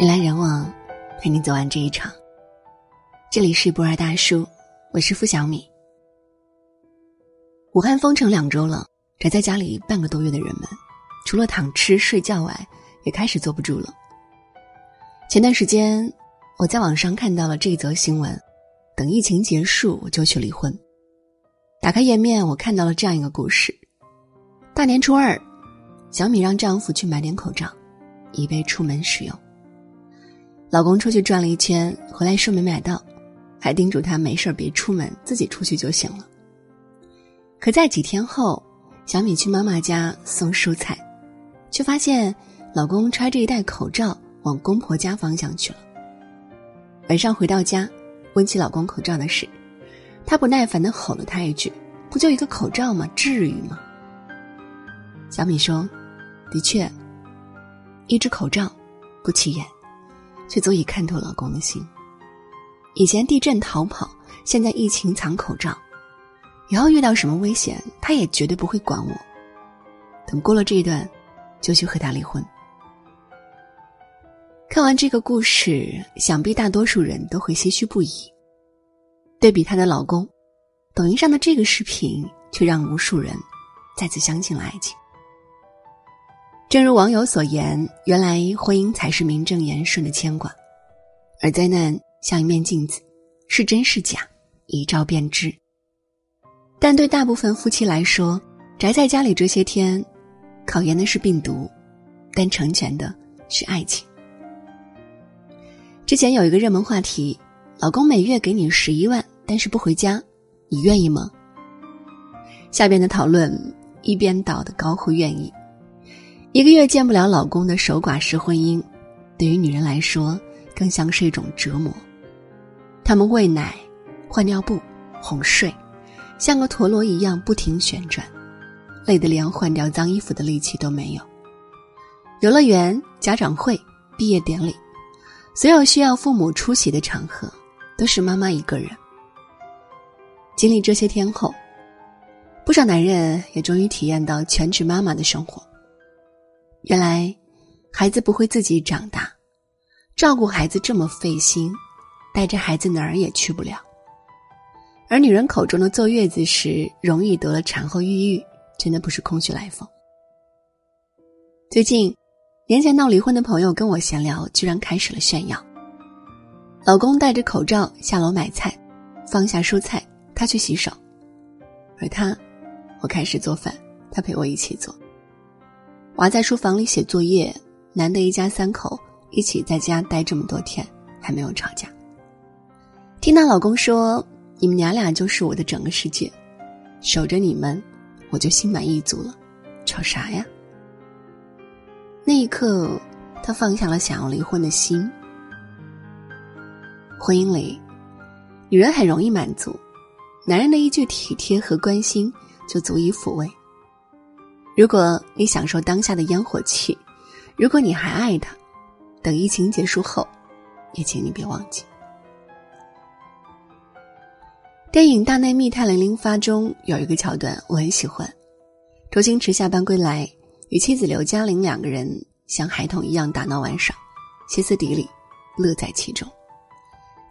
人来人往，陪你走完这一场。这里是不二大叔，我是付小米。武汉封城两周了，宅在家里半个多月的人们，除了躺吃睡觉外，也开始坐不住了。前段时间，我在网上看到了这则新闻：等疫情结束我就去离婚。打开页面，我看到了这样一个故事：大年初二，小米让丈夫去买点口罩，以备出门使用。老公出去转了一圈，回来说没买到，还叮嘱他没事别出门，自己出去就行了。可在几天后，小米去妈妈家送蔬菜，却发现老公揣着一袋口罩往公婆家方向去了。晚上回到家，问起老公口罩的事，他不耐烦的吼了他一句：“不就一个口罩吗？至于吗？”小米说：“的确，一只口罩不起眼。”却足以看透老公的心。以前地震逃跑，现在疫情藏口罩。以后遇到什么危险，他也绝对不会管我。等过了这一段，就去和他离婚。看完这个故事，想必大多数人都会唏嘘不已。对比她的老公，抖音上的这个视频却让无数人再次相信了爱情。正如网友所言，原来婚姻才是名正言顺的牵挂，而灾难像一面镜子，是真是假，一照便知。但对大部分夫妻来说，宅在家里这些天，考验的是病毒，但成全的是爱情。之前有一个热门话题：老公每月给你十一万，但是不回家，你愿意吗？下边的讨论一边倒的高呼愿意。一个月见不了老公的守寡式婚姻，对于女人来说更像是一种折磨。他们喂奶、换尿布、哄睡，像个陀螺一样不停旋转，累得连换掉脏衣服的力气都没有。游乐园、家长会、毕业典礼，所有需要父母出席的场合，都是妈妈一个人。经历这些天后，不少男人也终于体验到全职妈妈的生活。原来，孩子不会自己长大，照顾孩子这么费心，带着孩子哪儿也去不了。而女人口中的坐月子时容易得了产后抑郁，真的不是空穴来风。最近，年前闹离婚的朋友跟我闲聊，居然开始了炫耀。老公戴着口罩下楼买菜，放下蔬菜，他去洗手，而他，我开始做饭，他陪我一起做。娃在书房里写作业，难得一家三口一起在家待这么多天，还没有吵架。听到老公说：“你们娘俩就是我的整个世界，守着你们，我就心满意足了。”吵啥呀？那一刻，他放下了想要离婚的心。婚姻里，女人很容易满足，男人的一句体贴和关心就足以抚慰。如果你享受当下的烟火气，如果你还爱他，等疫情结束后，也请你别忘记。电影《大内密探零零发》中有一个桥段我很喜欢，周星驰下班归来，与妻子刘嘉玲两个人像孩童一样打闹玩耍，歇斯底里，乐在其中，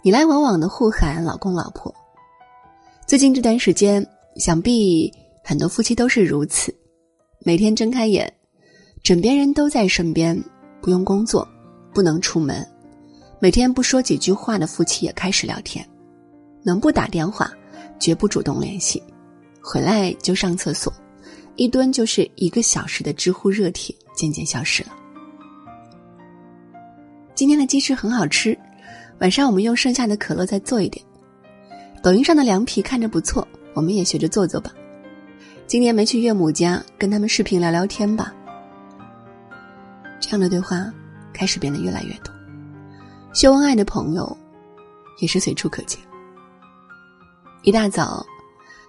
你来我往的互喊老公老婆。最近这段时间，想必很多夫妻都是如此。每天睁开眼，枕边人都在身边，不用工作，不能出门，每天不说几句话的夫妻也开始聊天，能不打电话，绝不主动联系，回来就上厕所，一蹲就是一个小时的知乎热帖渐渐消失了。今天的鸡翅很好吃，晚上我们用剩下的可乐再做一点。抖音上的凉皮看着不错，我们也学着做做吧。今年没去岳母家，跟他们视频聊聊天吧。这样的对话开始变得越来越多，秀恩爱的朋友也是随处可见。一大早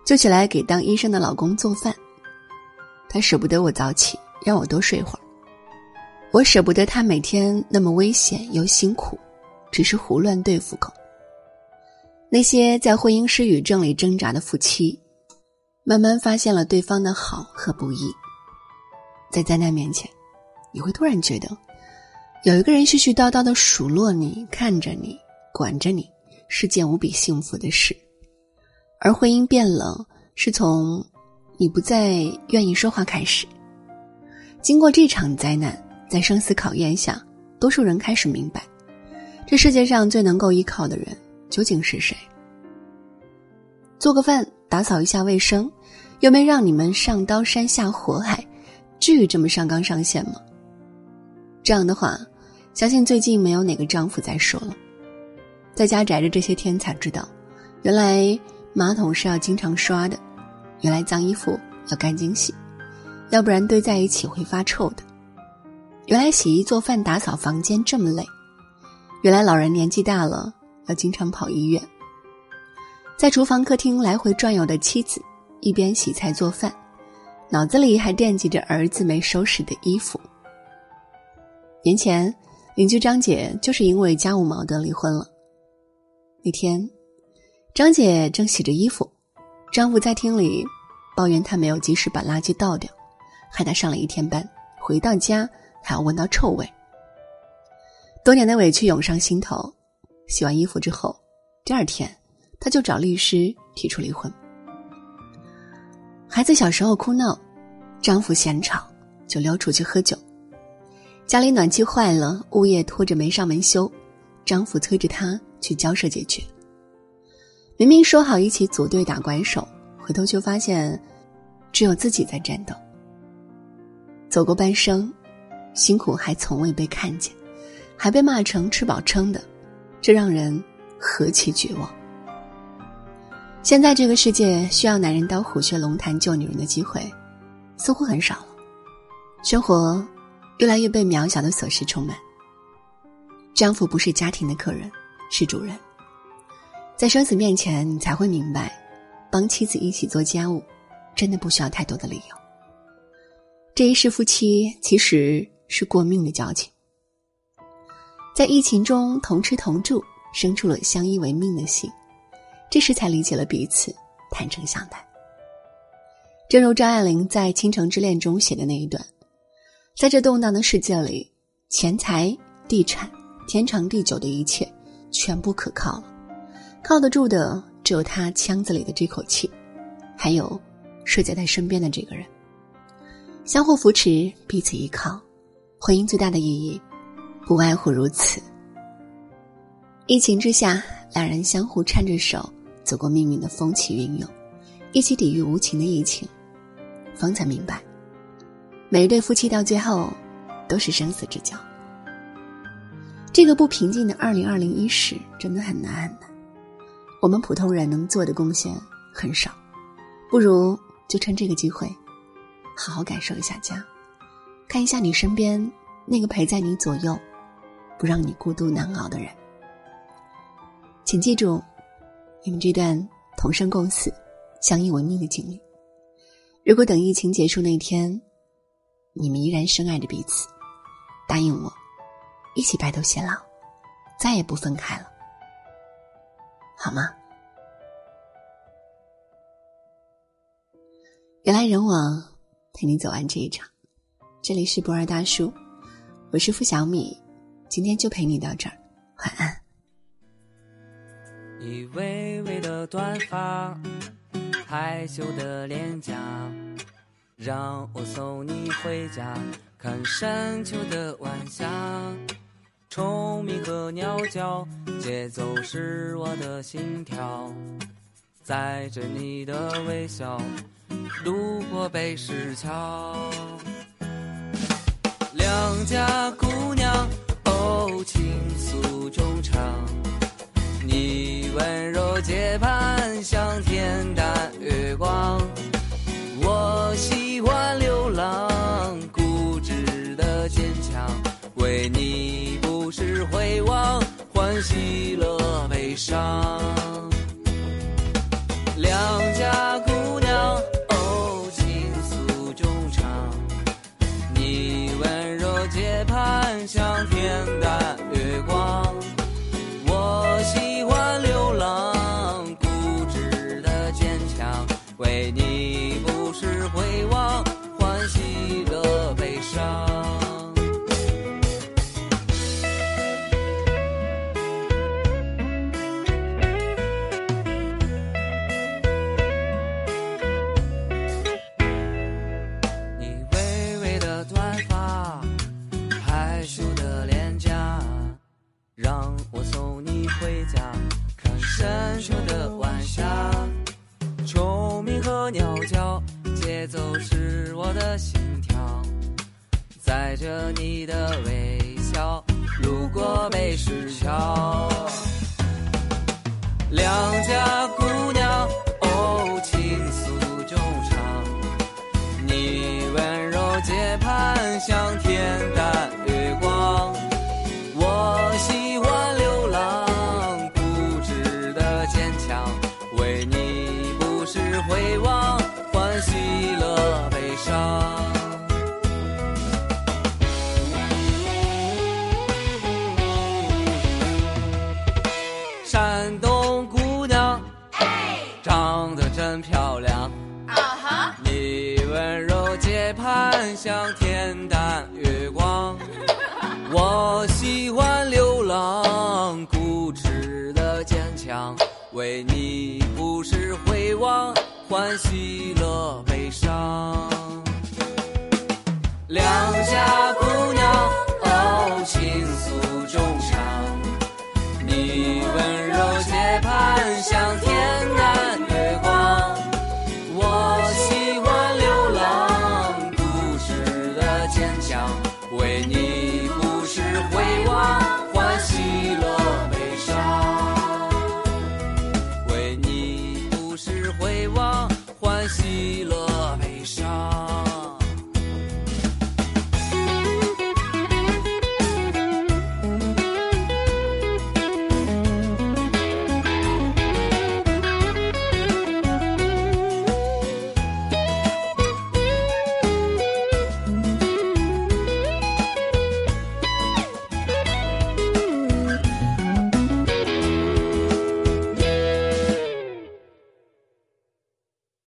就起来给当医生的老公做饭，他舍不得我早起，让我多睡会儿。我舍不得他每天那么危险又辛苦，只是胡乱对付口。那些在婚姻失语症里挣扎的夫妻。慢慢发现了对方的好和不易，在灾难面前，你会突然觉得，有一个人絮絮叨叨的数落你，看着你，管着你，是件无比幸福的事；而婚姻变冷，是从你不再愿意说话开始。经过这场灾难，在生死考验下，多数人开始明白，这世界上最能够依靠的人究竟是谁。做个饭，打扫一下卫生，又没让你们上刀山下火海，至于这么上纲上线吗？这样的话。相信最近没有哪个丈夫在说了，在家宅着这些天才知道，原来马桶是要经常刷的，原来脏衣服要干净洗，要不然堆在一起会发臭的，原来洗衣做饭打扫房间这么累，原来老人年纪大了要经常跑医院。在厨房客厅来回转悠的妻子，一边洗菜做饭，脑子里还惦记着儿子没收拾的衣服。年前。邻居张姐就是因为家务矛盾离婚了。那天，张姐正洗着衣服，丈夫在厅里抱怨她没有及时把垃圾倒掉，害她上了一天班，回到家还要闻到臭味。多年的委屈涌上心头，洗完衣服之后，第二天，她就找律师提出离婚。孩子小时候哭闹，丈夫嫌吵，就溜出去喝酒。家里暖气坏了，物业拖着没上门修，丈夫催着她去交涉解决。明明说好一起组队打怪兽，回头却发现，只有自己在战斗。走过半生，辛苦还从未被看见，还被骂成吃饱撑的，这让人何其绝望。现在这个世界需要男人当虎穴龙潭救女人的机会，似乎很少了。生活。越来越被渺小的琐事充满。丈夫不是家庭的客人，是主人。在生死面前，你才会明白，帮妻子一起做家务，真的不需要太多的理由。这一世夫妻其实是过命的交情，在疫情中同吃同住，生出了相依为命的心，这时才理解了彼此，坦诚相待。正如张爱玲在《倾城之恋》中写的那一段。在这动荡的世界里，钱财、地产、天长地久的一切，全部可靠。靠得住的只有他腔子里的这口气，还有睡在他身边的这个人。相互扶持，彼此依靠，婚姻最大的意义，不外乎如此。疫情之下，两人相互搀着手，走过命运的风起云涌，一起抵御无情的疫情，方才明白。每一对夫妻到最后，都是生死之交。这个不平静的二零二零一时真的很难很难。我们普通人能做的贡献很少，不如就趁这个机会，好好感受一下家，看一下你身边那个陪在你左右，不让你孤独难熬的人。请记住，你们这段同生共死、相依为命的经历。如果等疫情结束那天，你们依然深爱着彼此，答应我，一起白头偕老，再也不分开了，好吗？人来人往，陪你走完这一场。这里是博尔大叔，我是付小米，今天就陪你到这儿，晚安。以为的短发，害羞的脸颊。让我送你回家，看山丘的晚霞，虫鸣和鸟叫，节奏是我的心跳，载着你的微笑，路过北石桥。良家姑娘，哦，情上。带着你的微笑路过北石桥。两家姑娘，哦，情诉衷肠，你温柔洁盼像天淡月光。我喜欢流浪，固执的坚强，欢喜